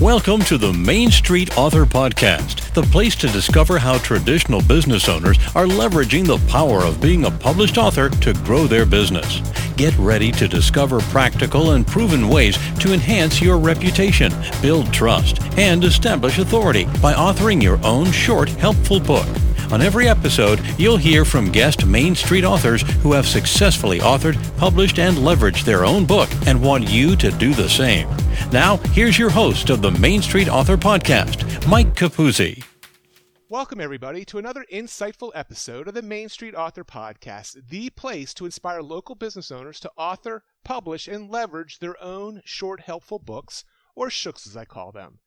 Welcome to the Main Street Author Podcast, the place to discover how traditional business owners are leveraging the power of being a published author to grow their business. Get ready to discover practical and proven ways to enhance your reputation, build trust, and establish authority by authoring your own short, helpful book. On every episode, you'll hear from guest Main Street authors who have successfully authored, published, and leveraged their own book and want you to do the same. Now, here's your host of the Main Street Author Podcast, Mike Capuzzi. Welcome, everybody, to another insightful episode of the Main Street Author Podcast, the place to inspire local business owners to author, publish, and leverage their own short, helpful books, or shooks as I call them.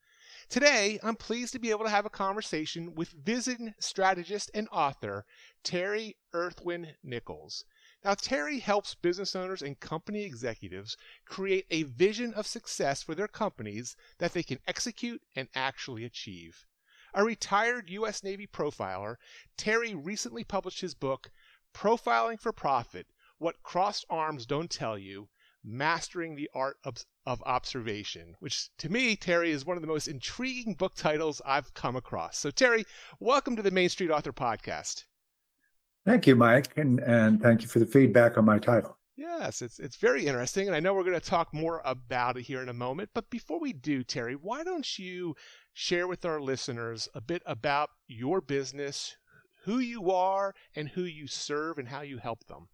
Today, I'm pleased to be able to have a conversation with visiting strategist and author Terry Earthwind Nichols. Now, Terry helps business owners and company executives create a vision of success for their companies that they can execute and actually achieve. A retired U.S. Navy profiler, Terry recently published his book, Profiling for Profit What Crossed Arms Don't Tell You Mastering the Art of, of Observation, which to me, Terry, is one of the most intriguing book titles I've come across. So, Terry, welcome to the Main Street Author Podcast. Thank you, Mike, and, and thank you for the feedback on my title. Yes, it's it's very interesting, and I know we're going to talk more about it here in a moment. But before we do, Terry, why don't you share with our listeners a bit about your business, who you are, and who you serve, and how you help them?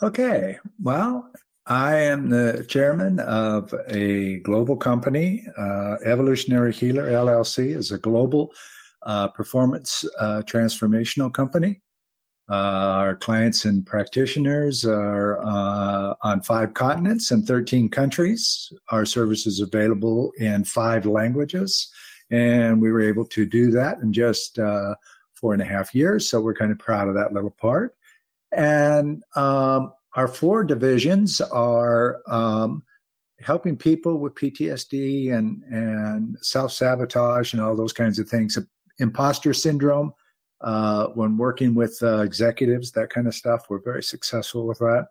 Okay. Well, I am the chairman of a global company. Uh, Evolutionary Healer LLC is a global uh, performance uh, transformational company. Uh, our clients and practitioners are uh, on five continents and 13 countries. Our service is available in five languages. And we were able to do that in just uh, four and a half years. So we're kind of proud of that little part. And um, our four divisions are um, helping people with PTSD and, and self sabotage and all those kinds of things, imposter syndrome. Uh, when working with uh, executives, that kind of stuff, we're very successful with that.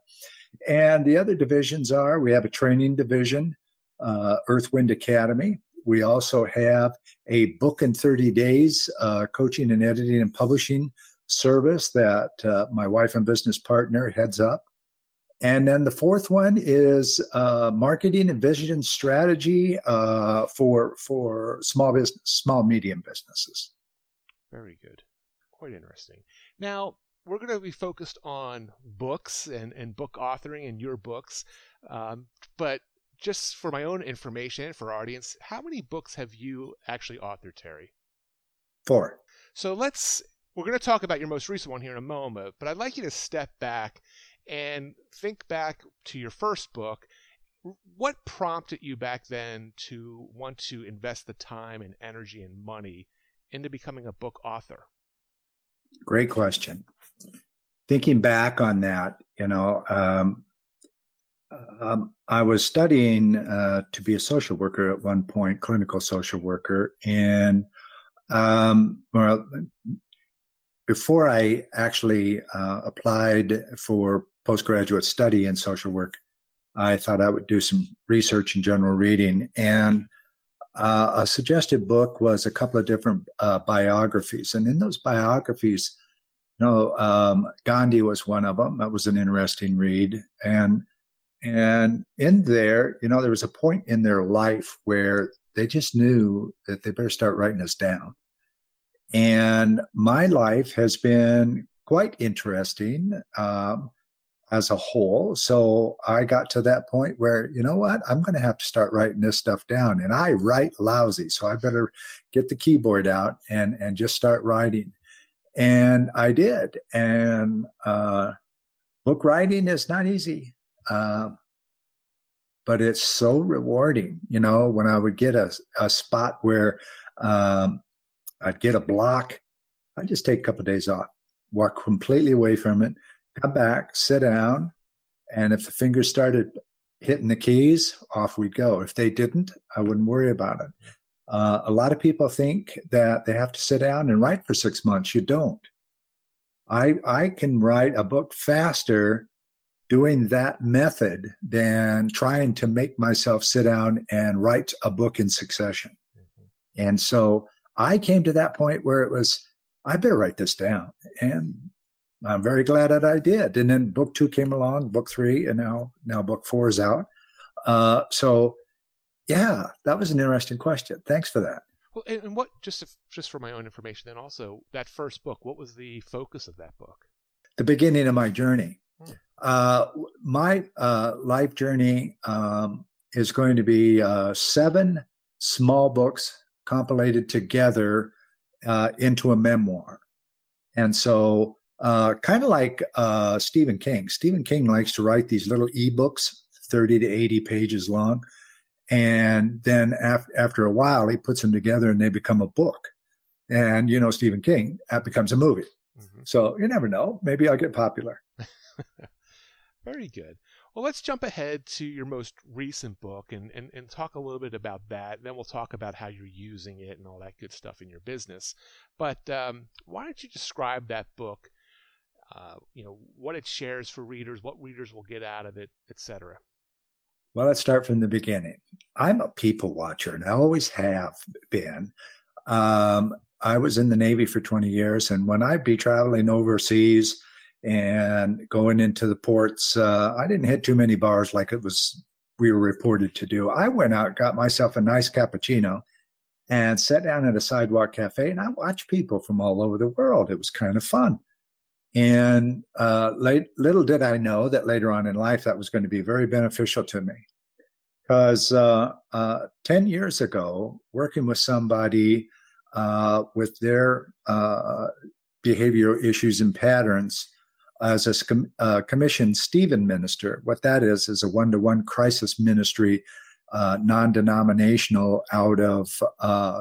And the other divisions are we have a training division, uh, Earthwind Academy. We also have a book in 30 days uh, coaching and editing and publishing service that uh, my wife and business partner heads up. And then the fourth one is uh, marketing and vision strategy uh, for for small business, small medium businesses. Very good, quite interesting. Now we're going to be focused on books and and book authoring and your books, um, but just for my own information for our audience, how many books have you actually authored, Terry? Four. So let's we're going to talk about your most recent one here in a moment, but I'd like you to step back and think back to your first book. What prompted you back then to want to invest the time and energy and money into becoming a book author? Great question. Thinking back on that, you know, um, um, I was studying uh, to be a social worker at one point, clinical social worker, and um, well, before I actually uh, applied for postgraduate study in social work, I thought I would do some research and general reading. And uh, a suggested book was a couple of different uh, biographies. And in those biographies, you know, um, Gandhi was one of them. That was an interesting read. And and in there, you know, there was a point in their life where they just knew that they better start writing this down. And my life has been quite interesting. Um, as a whole. So I got to that point where, you know what, I'm going to have to start writing this stuff down. And I write lousy, so I better get the keyboard out and and just start writing. And I did. And uh, book writing is not easy, uh, but it's so rewarding. You know, when I would get a a spot where um, I'd get a block, I'd just take a couple of days off, walk completely away from it come back, sit down, and if the fingers started hitting the keys, off we'd go. If they didn't, I wouldn't worry about it. Uh, a lot of people think that they have to sit down and write for six months. You don't. I I can write a book faster doing that method than trying to make myself sit down and write a book in succession. Mm-hmm. And so I came to that point where it was, I better write this down. And I'm very glad that I did. And then book two came along, book three, and now now book four is out. Uh, so yeah, that was an interesting question. Thanks for that. Well, and, what just if, just for my own information, then also that first book, what was the focus of that book? The beginning of my journey. Hmm. Uh, my uh, life journey um, is going to be uh, seven small books compilated together uh, into a memoir, and so uh, kind of like uh, Stephen King. Stephen King likes to write these little ebooks, thirty to eighty pages long and then af- after a while, he puts them together and they become a book. And you know, Stephen King, that becomes a movie. Mm-hmm. So you never know. Maybe I'll get popular. Very good. Well, let's jump ahead to your most recent book and, and, and talk a little bit about that. Then we'll talk about how you're using it and all that good stuff in your business. But um, why don't you describe that book? Uh, you know what it shares for readers, what readers will get out of it, etc. Well, let's start from the beginning. I'm a people watcher, and I always have been. Um, I was in the Navy for 20 years, and when I'd be traveling overseas and going into the ports, uh, I didn't hit too many bars like it was we were reported to do. I went out, got myself a nice cappuccino, and sat down at a sidewalk cafe, and I watched people from all over the world. It was kind of fun. And uh, late, little did I know that later on in life that was going to be very beneficial to me. Because uh, uh, 10 years ago, working with somebody uh, with their uh, behavioral issues and patterns as a com- uh, commissioned Stephen minister, what that is, is a one to one crisis ministry, non denominational out of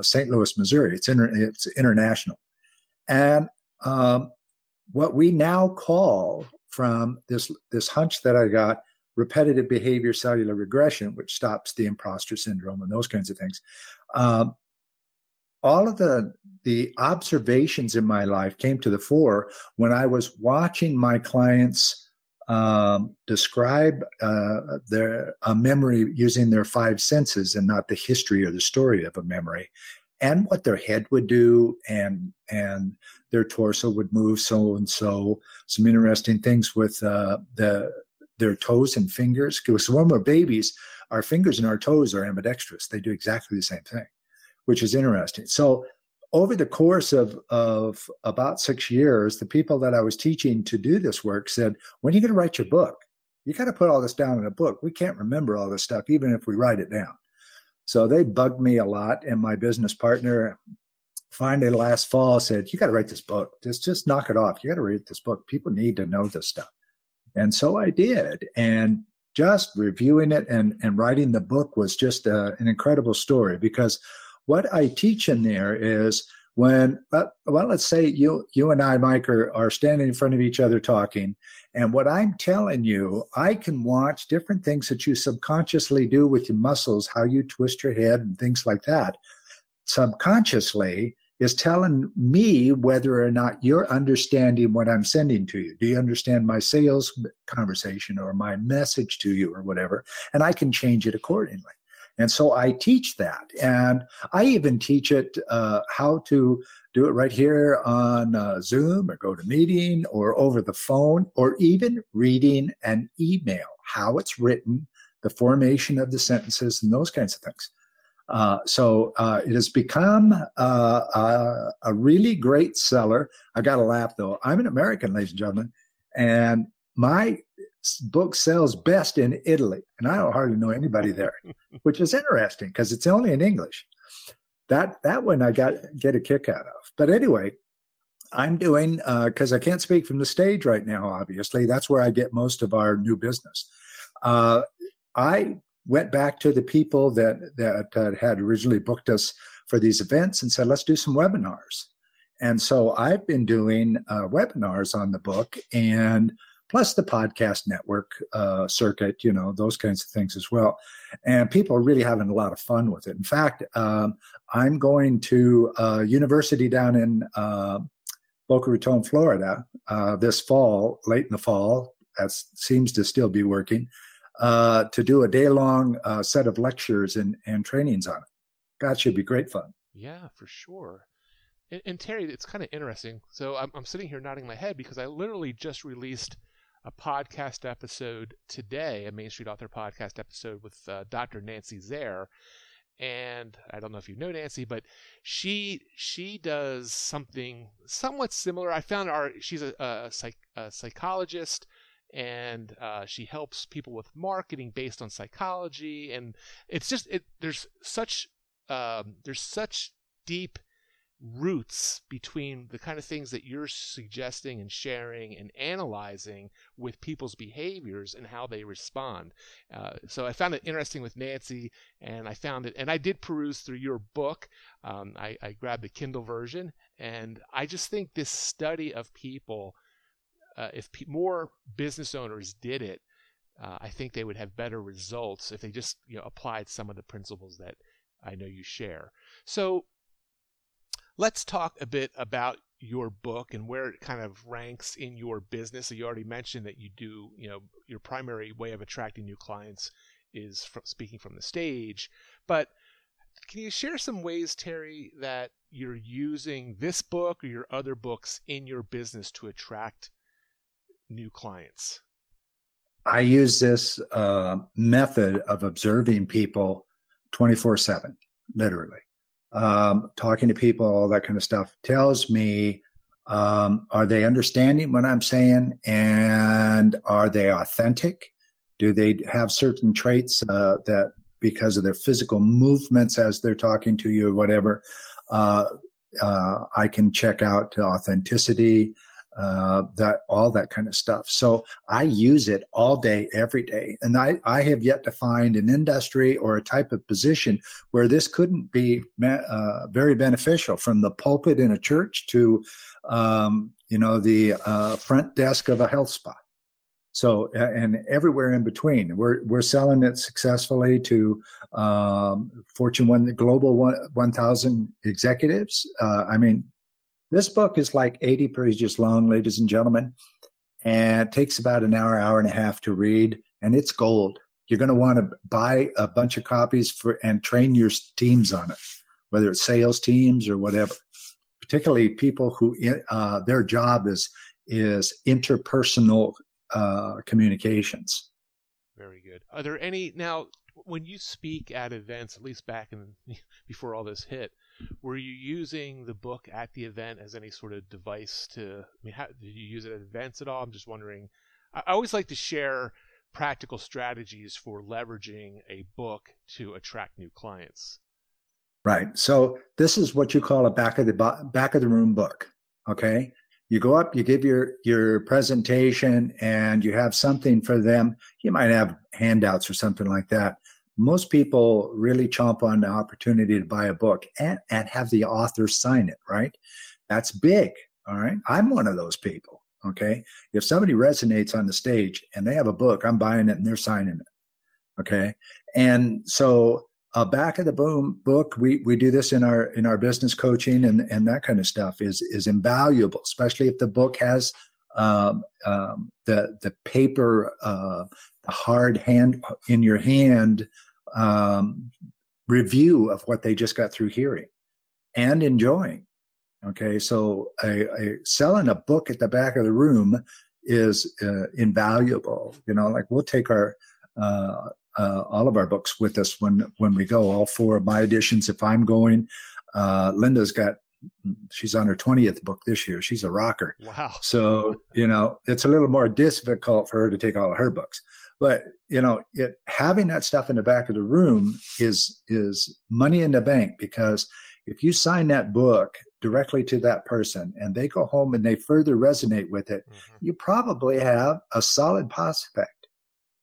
St. Louis, Missouri. It's, inter- it's international. And um, what we now call from this this hunch that I got repetitive behavior cellular regression, which stops the imposter syndrome and those kinds of things. Um, all of the the observations in my life came to the fore when I was watching my clients um, describe uh, their a memory using their five senses and not the history or the story of a memory, and what their head would do and and their torso would move so and so. Some interesting things with uh, the their toes and fingers. Because when we're babies, our fingers and our toes are ambidextrous. They do exactly the same thing, which is interesting. So over the course of, of about six years, the people that I was teaching to do this work said, when are you going to write your book? You got to put all this down in a book. We can't remember all this stuff, even if we write it down. So they bugged me a lot. And my business partner, finally last fall said, You got to write this book. Just just knock it off. You got to read this book. People need to know this stuff. And so I did. And just reviewing it and, and writing the book was just a, uh, an incredible story because what I teach in there is when well let's say you you and i mike are, are standing in front of each other talking and what i'm telling you i can watch different things that you subconsciously do with your muscles how you twist your head and things like that subconsciously is telling me whether or not you're understanding what I'm sending to you. Do you understand my sales conversation or my message to you or whatever? And I can change it accordingly. And so I teach that. And I even teach it uh, how to do it right here on uh, Zoom or go to meeting or over the phone or even reading an email, how it's written, the formation of the sentences, and those kinds of things. Uh, so uh, it has become uh, a, a, really great seller. I got to laugh though. I'm an American, ladies and gentlemen, and my book sells best in Italy, and I don't hardly know anybody there, which is interesting because it's only in English. That that one I got get a kick out of. But anyway, I'm doing because uh, I can't speak from the stage right now. Obviously, that's where I get most of our new business. Uh, I went back to the people that that uh, had originally booked us for these events and said, let's do some webinars. And so I've been doing uh, webinars on the book and plus the podcast network uh, circuit, you know, those kinds of things as well. And people are really having a lot of fun with it. In fact, um, I'm going to a university down in uh, Boca Raton, Florida, uh, this fall, late in the fall, that seems to still be working, uh, to do a day long uh, set of lectures and, and trainings on it. That should be great fun. Yeah, for sure. And, and Terry, it's kind of interesting. So I'm, I'm sitting here nodding my head because I literally just released a podcast episode today, a Main Street Author podcast episode with uh, Dr. Nancy Zare. And I don't know if you know Nancy, but she she does something somewhat similar. I found our she's a, a, psych, a psychologist and uh, she helps people with marketing based on psychology and it's just it there's such um, there's such deep roots between the kind of things that you're suggesting and sharing and analyzing with people's behaviors and how they respond. Uh, so I found it interesting with Nancy, and I found it, and I did peruse through your book. Um, I, I, grabbed the Kindle version, and I just think this study of people, uh, if pe- more business owners did it, uh, I think they would have better results if they just you know applied some of the principles that I know you share. So let's talk a bit about your book and where it kind of ranks in your business. So you already mentioned that you do, you know, your primary way of attracting new clients is from speaking from the stage. But can you share some ways, Terry, that you're using this book or your other books in your business to attract new clients? I use this uh, method of observing people 24 7, literally um, talking to people, all that kind of stuff, tells me um, are they understanding what I'm saying and are they authentic? Do they have certain traits uh, that because of their physical movements as they're talking to you or whatever, uh, uh, I can check out authenticity uh, that all that kind of stuff. So I use it all day, every day, and I I have yet to find an industry or a type of position where this couldn't be uh, very beneficial. From the pulpit in a church to, um, you know, the uh, front desk of a health spa. So and everywhere in between, we're we're selling it successfully to um, Fortune One, Global One One Thousand executives. Uh, I mean, this book is like 80 pages long, ladies and gentlemen, and takes about an hour, hour and a half to read, and it's gold. You're going to want to buy a bunch of copies for and train your teams on it, whether it's sales teams or whatever. Particularly people who uh, their job is is interpersonal uh, communications. Very good. Are there any now when you speak at events, at least back in before all this hit? Were you using the book at the event as any sort of device to i mean how, did you use it at events at all? I'm just wondering I, I always like to share practical strategies for leveraging a book to attract new clients. Right. So this is what you call a back of the back of the room book okay? You go up you give your your presentation and you have something for them. You might have handouts or something like that most people really chomp on the opportunity to buy a book and, and have the author sign it, right? That's big. All right. I'm one of those people. Okay. If somebody resonates on the stage and they have a book, I'm buying it and they're signing it. Okay. And so a back of the boom book, we, we do this in our, in our business coaching and, and that kind of stuff is, is invaluable, especially if the book has, um, um, the, the paper, uh, the hard hand in your hand, um, review of what they just got through hearing and enjoying. Okay, so a, a, selling a book at the back of the room is uh, invaluable. You know, like we'll take our uh, uh, all of our books with us when when we go. All four of my editions, if I'm going. Uh, Linda's got she's on her 20th book this year. She's a rocker. Wow. So, you know, it's a little more difficult for her to take all of her books. But you know, it, having that stuff in the back of the room is is money in the bank because if you sign that book directly to that person and they go home and they further resonate with it, mm-hmm. you probably have a solid prospect,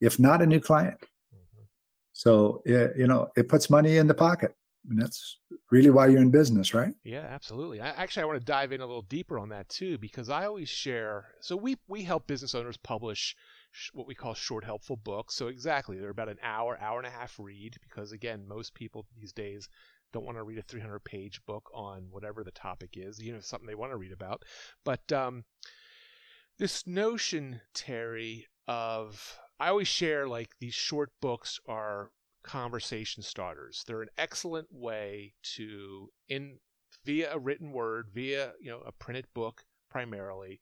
if not a new client. Mm-hmm. So it, you know, it puts money in the pocket. And that's really why you're in business, right? Yeah, absolutely. I, actually, I want to dive in a little deeper on that too, because I always share. So we we help business owners publish what we call short helpful books. So exactly, they're about an hour, hour and a half read because again, most people these days don't want to read a 300 page book on whatever the topic is, you know, something they want to read about. But um, this notion, Terry, of I always share like these short books are conversation starters. They're an excellent way to in via a written word, via, you know, a printed book primarily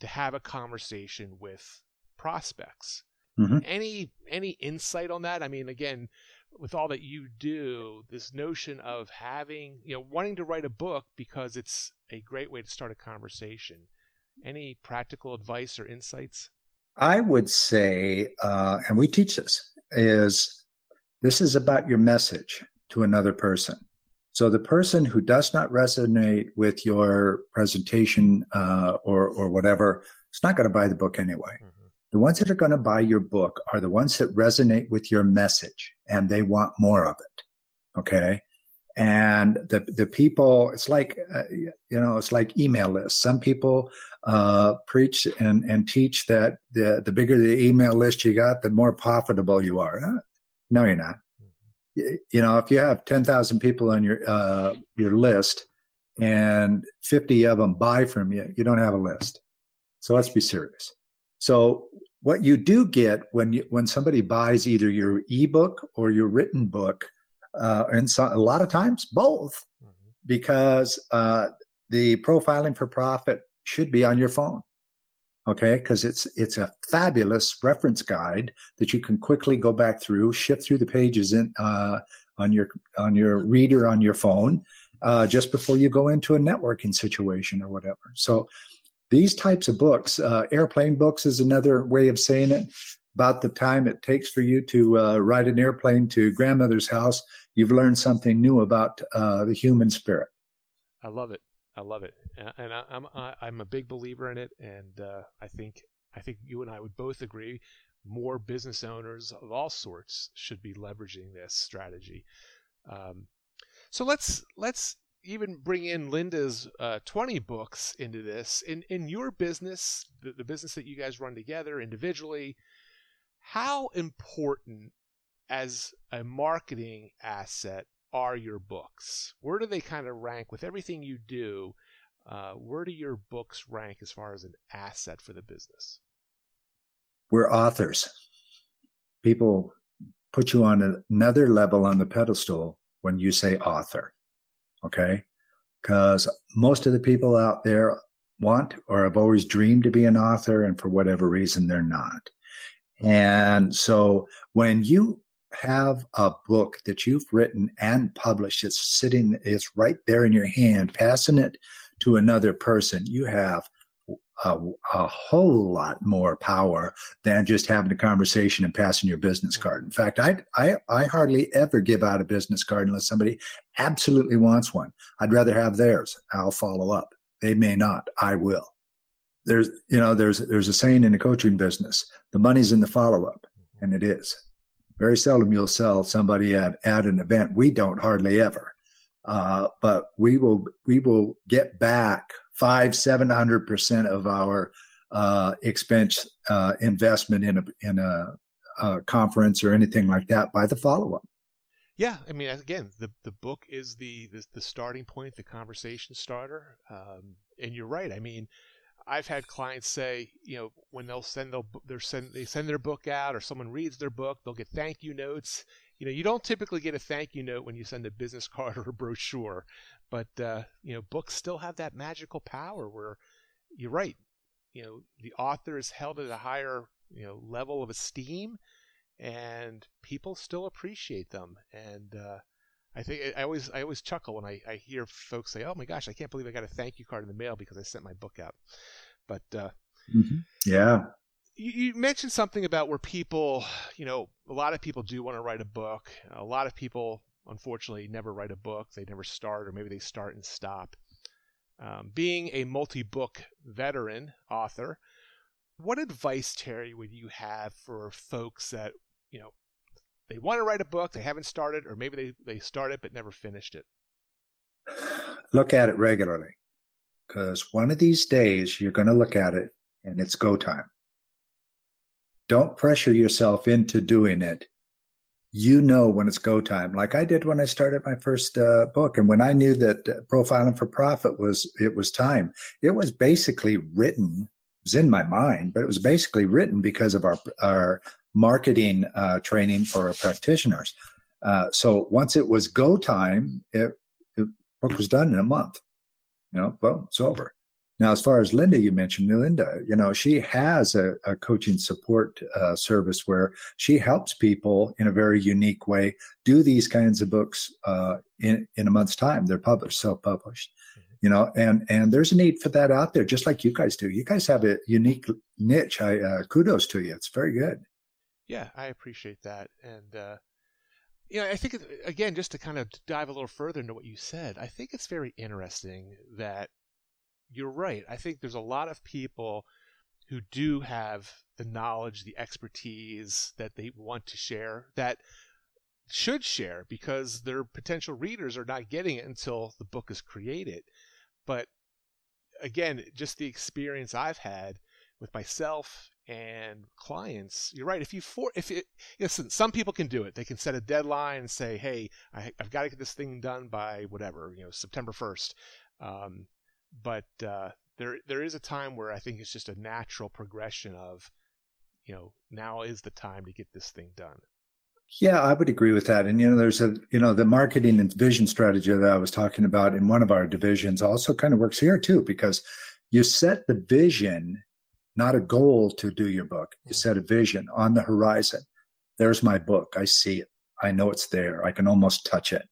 to have a conversation with prospects. Mm-hmm. Any any insight on that? I mean, again, with all that you do, this notion of having, you know, wanting to write a book because it's a great way to start a conversation. Any practical advice or insights? I would say, uh, and we teach this, is this is about your message to another person. So the person who does not resonate with your presentation uh, or or whatever is not going to buy the book anyway. Mm-hmm. The ones that are going to buy your book are the ones that resonate with your message and they want more of it. Okay. And the, the people, it's like, uh, you know, it's like email lists. Some people, uh, preach and, and teach that the, the bigger the email list you got, the more profitable you are. No, you're not. You know, if you have 10,000 people on your, uh, your list and 50 of them buy from you, you don't have a list. So let's be serious. So what you do get when you, when somebody buys either your ebook or your written book, uh, and so, a lot of times both, mm-hmm. because uh, the profiling for profit should be on your phone. Okay, because it's it's a fabulous reference guide that you can quickly go back through, shift through the pages in uh, on your on your reader on your phone, uh, just before you go into a networking situation or whatever. So these types of books, uh, airplane books is another way of saying it. About the time it takes for you to uh, ride an airplane to grandmother's house, you've learned something new about uh, the human spirit. I love it. I love it, and I, am I'm, I'm a big believer in it, and uh, I think I think you and I would both agree more business owners of all sorts should be leveraging this strategy. Um, so let's let's even bring in Linda's uh, 20 books into this. In in your business, the, the business that you guys run together individually, how important as a marketing asset are your books? Where do they kind of rank with everything you do? Uh, where do your books rank as far as an asset for the business? We're authors. People put you on another level on the pedestal when you say author. Okay. Because most of the people out there want or have always dreamed to be an author, and for whatever reason, they're not. And so when you have a book that you've written and published, it's sitting, it's right there in your hand, passing it to another person, you have a, a, whole lot more power than just having a conversation and passing your business mm-hmm. card. In fact, I, I, I hardly ever give out a business card unless somebody absolutely wants one. I'd rather have theirs. I'll follow up. They may not. I will. There's, you know, there's, there's a saying in the coaching business, the money's in the follow up. And it is. Very seldom you'll sell somebody at, at an event. We don't hardly ever. Uh, but we will, we will get back five, seven hundred percent of our uh, expense uh, investment in a in a, a, conference or anything like that by the follow up. Yeah, I mean, again, the the book is the the, the starting point, the conversation starter, um, and you're right. I mean, I've had clients say, you know, when they'll send they'll they send they send their book out or someone reads their book, they'll get thank you notes. You know, you don't typically get a thank you note when you send a business card or a brochure, but uh, you know, books still have that magical power where you're right. You know, the author is held at a higher you know level of esteem, and people still appreciate them. And uh, I think I always I always chuckle when I, I hear folks say, "Oh my gosh, I can't believe I got a thank you card in the mail because I sent my book out." But uh, mm-hmm. yeah, you, you, mentioned something about where people, you know, a lot of people do want to write a book. A lot of people unfortunately never write a book. They never start, or maybe they start and stop. Um, being a multi book veteran author, what advice, Terry, would you have for folks that, you know, they want to write a book, they haven't started, or maybe they, they started but never finished it? Look at it regularly because one of these days you're going to look at it and it's go time. Don't pressure yourself into doing it you know when it's go time like i did when i started my first uh, book and when i knew that uh, profiling for profit was it was time it was basically written It was in my mind, but it was basically written because of our our marketing uh, training for our practitioners. Uh, so once it was go time, it, the book was done in a month. You know, well, it's over. Now, as far as Linda, you mentioned Linda, you know, she has a, a coaching support uh, service where she helps people in a very unique way do these kinds of books uh, in, in a month's time. They're published, self-published, mm-hmm. you know, and, and there's a need for that out there, just like you guys do. You guys have a unique niche. I, uh, kudos to you. It's very good. Yeah, I appreciate that. And, uh, you know, I think, again, just to kind of dive a little further into what you said, I think it's very interesting that you're right. I think there's a lot of people who do have the knowledge, the expertise that they want to share that should share because their potential readers are not getting it until the book is created. But again, just the experience I've had with myself and clients, you're right. If you for if it listen, some people can do it. They can set a deadline and say, "Hey, I, have got to get this thing done by whatever, you know, September 1st." Um, but uh, there there is a time where I think it's just a natural progression of, you know, now is the time to get this thing done. Yeah, I would agree with that. And you know, there's a you know the marketing and vision strategy that I was talking about in one of our divisions also kind of works here too because you set the vision, not a goal to do your book. You set a vision on the horizon. There's my book. I see it. I know it's there. I can almost touch it.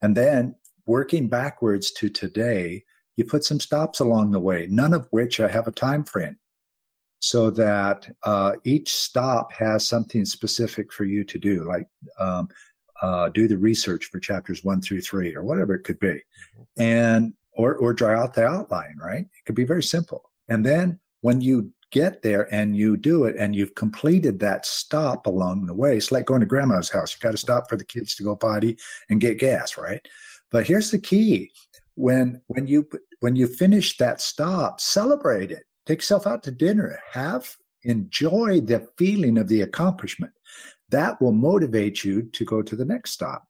And then working backwards to today, you put some stops along the way, none of which I have a time frame, so that uh, each stop has something specific for you to do, like um, uh, do the research for chapters one through three, or whatever it could be, mm-hmm. and or or draw out the outline. Right? It could be very simple, and then when you get there and you do it and you've completed that stop along the way. It's like going to grandma's house. You got to stop for the kids to go potty and get gas, right? But here's the key. When when you when you finish that stop, celebrate it. Take yourself out to dinner. Have enjoy the feeling of the accomplishment. That will motivate you to go to the next stop.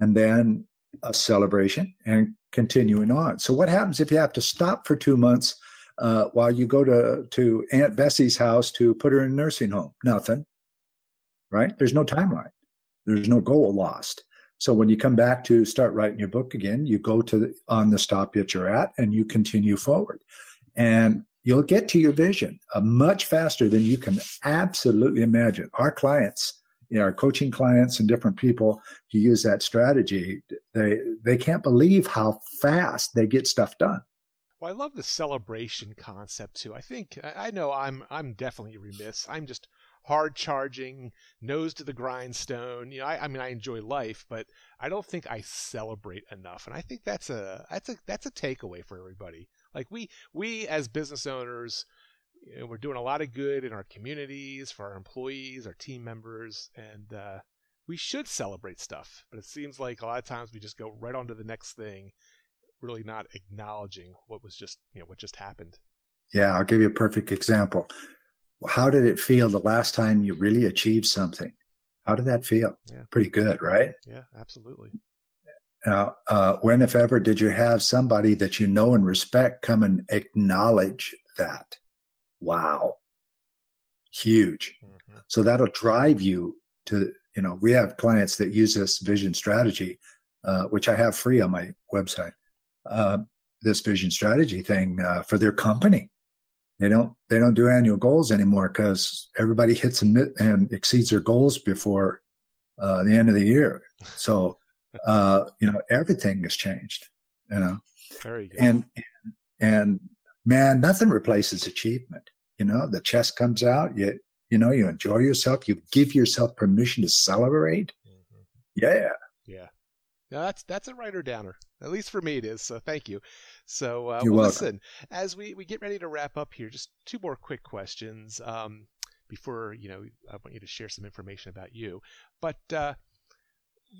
And then a celebration and continuing on. So what happens if you have to stop for two months uh, while you go to, to Aunt Bessie's house to put her in a nursing home? Nothing, right? There's no timeline. There's no goal lost. So when you come back to start writing your book again, you go to the, on the stop that you're at and you continue forward. And you'll get to your vision uh, much faster than you can absolutely imagine. Our clients, you know, our coaching clients and different people who use that strategy, they they can't believe how fast they get stuff done. Well, I love the celebration concept too. I think I know I'm I'm definitely remiss. I'm just hard charging, nose to the grindstone. You know, I, I, mean, I enjoy life, but I don't think I celebrate enough. And I think that's a that's a that's a takeaway for everybody. Like we we as business owners, you know, we're doing a lot of good in our communities for our employees, our team members, and uh, we should celebrate stuff. But it seems like a lot of times we just go right on to the next thing, really not acknowledging what was just you know what just happened. Yeah, I'll give you a perfect example how did it feel the last time you really achieved something? How did that feel? Yeah. Pretty good, right? Yeah, absolutely. Now, uh, when, if ever, did you have somebody that you know and respect come and acknowledge that? Wow. Huge. Mm-hmm. So that'll drive you to, you know, we have clients that use this vision strategy, uh, which I have free on my website, uh, this vision strategy thing uh, for their company they don't they don't do annual goals anymore because everybody hits and, and, exceeds their goals before uh, the end of the year. So uh, you know everything has changed. You know, very good. And, and and man, nothing replaces achievement. You know, the chest comes out. You you know you enjoy yourself. You give yourself permission to celebrate. Mm-hmm. Yeah. Yeah. Now that's that's a writer downer. At least for me, it is. So thank you. So uh, well, listen, as we, we get ready to wrap up here, just two more quick questions um, before you know I want you to share some information about you. But uh,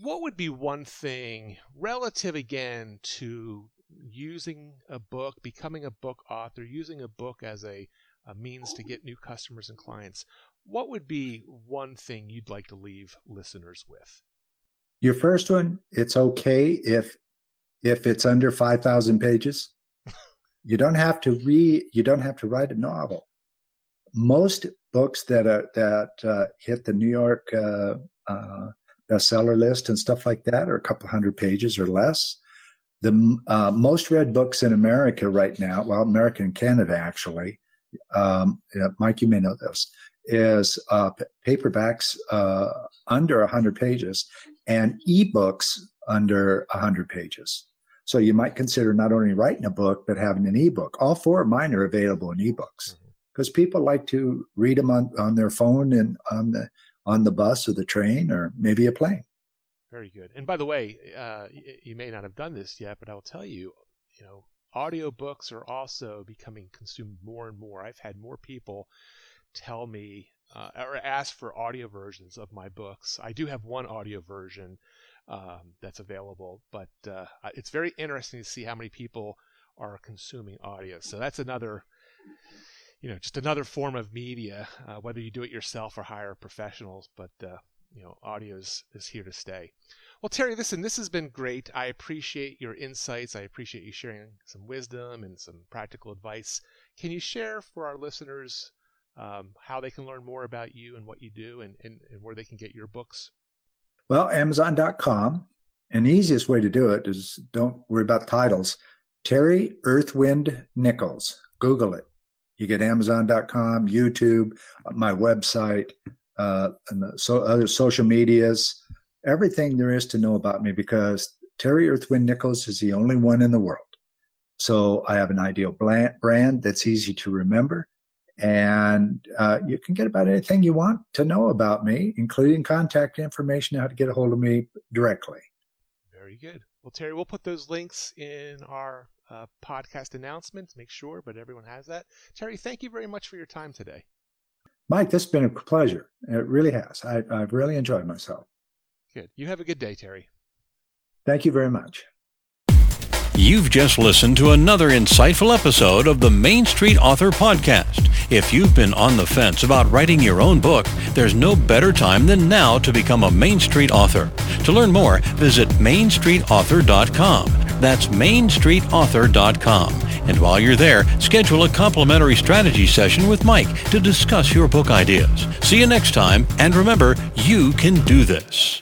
what would be one thing relative again to using a book, becoming a book author, using a book as a, a means to get new customers and clients? What would be one thing you'd like to leave listeners with? Your first one, it's okay if if it's under 5000 pages. you don't have to read you don't have to write a novel. most books that are, that uh, hit the New York uh, uh, bestseller list and stuff like that are a couple hundred pages or less. The uh, most read books in America right now, well, America and Canada actually, um, Mike, you may know this, is uh, paperbacks uh, under 100 pages and ebooks under 100 pages. So you might consider not only writing a book, but having an ebook. All four of mine are available in ebooks because mm-hmm. people like to read them on, on their phone and on the on the bus or the train or maybe a plane. Very good. And by the way, uh, you may not have done this yet, but I will tell you, you know, audiobooks are also becoming consumed more and more. I've had more people tell me uh, or ask for audio versions of my books. I do have one audio version um, that's available, but uh, it's very interesting to see how many people are consuming audio. So that's another, you know, just another form of media, uh, whether you do it yourself or hire professionals. But uh, you know, audio is, is here to stay. Well, Terry, listen, this has been great. I appreciate your insights. I appreciate you sharing some wisdom and some practical advice. Can you share for our listeners um, how they can learn more about you and what you do and, and, and where they can get your books? Well, Amazon.com. And the easiest way to do it is don't worry about titles. Terry Earthwind Nichols. Google it. You get Amazon.com, YouTube, my website, uh, and the so other social medias, everything there is to know about me because Terry Earthwind Nichols is the only one in the world. So I have an ideal brand that's easy to remember and uh, you can get about anything you want to know about me, including contact information, how to get a hold of me directly. Very good. Well, Terry, we'll put those links in our uh, podcast announcements. Make sure, but everyone has that. Terry, thank you very much for your time today. Mike, this has been a pleasure. It really has. I, I've really enjoyed myself. Good. You have a good day, Terry. Thank you very much. You've just listened to another insightful episode of the Main Street Author Podcast. If you've been on the fence about writing your own book, there's no better time than now to become a Main Street author. To learn more, visit mainstreetauthor.com. That's mainstreetauthor.com. And while you're there, schedule a complimentary strategy session with Mike to discuss your book ideas. See you next time, and remember, you can do this.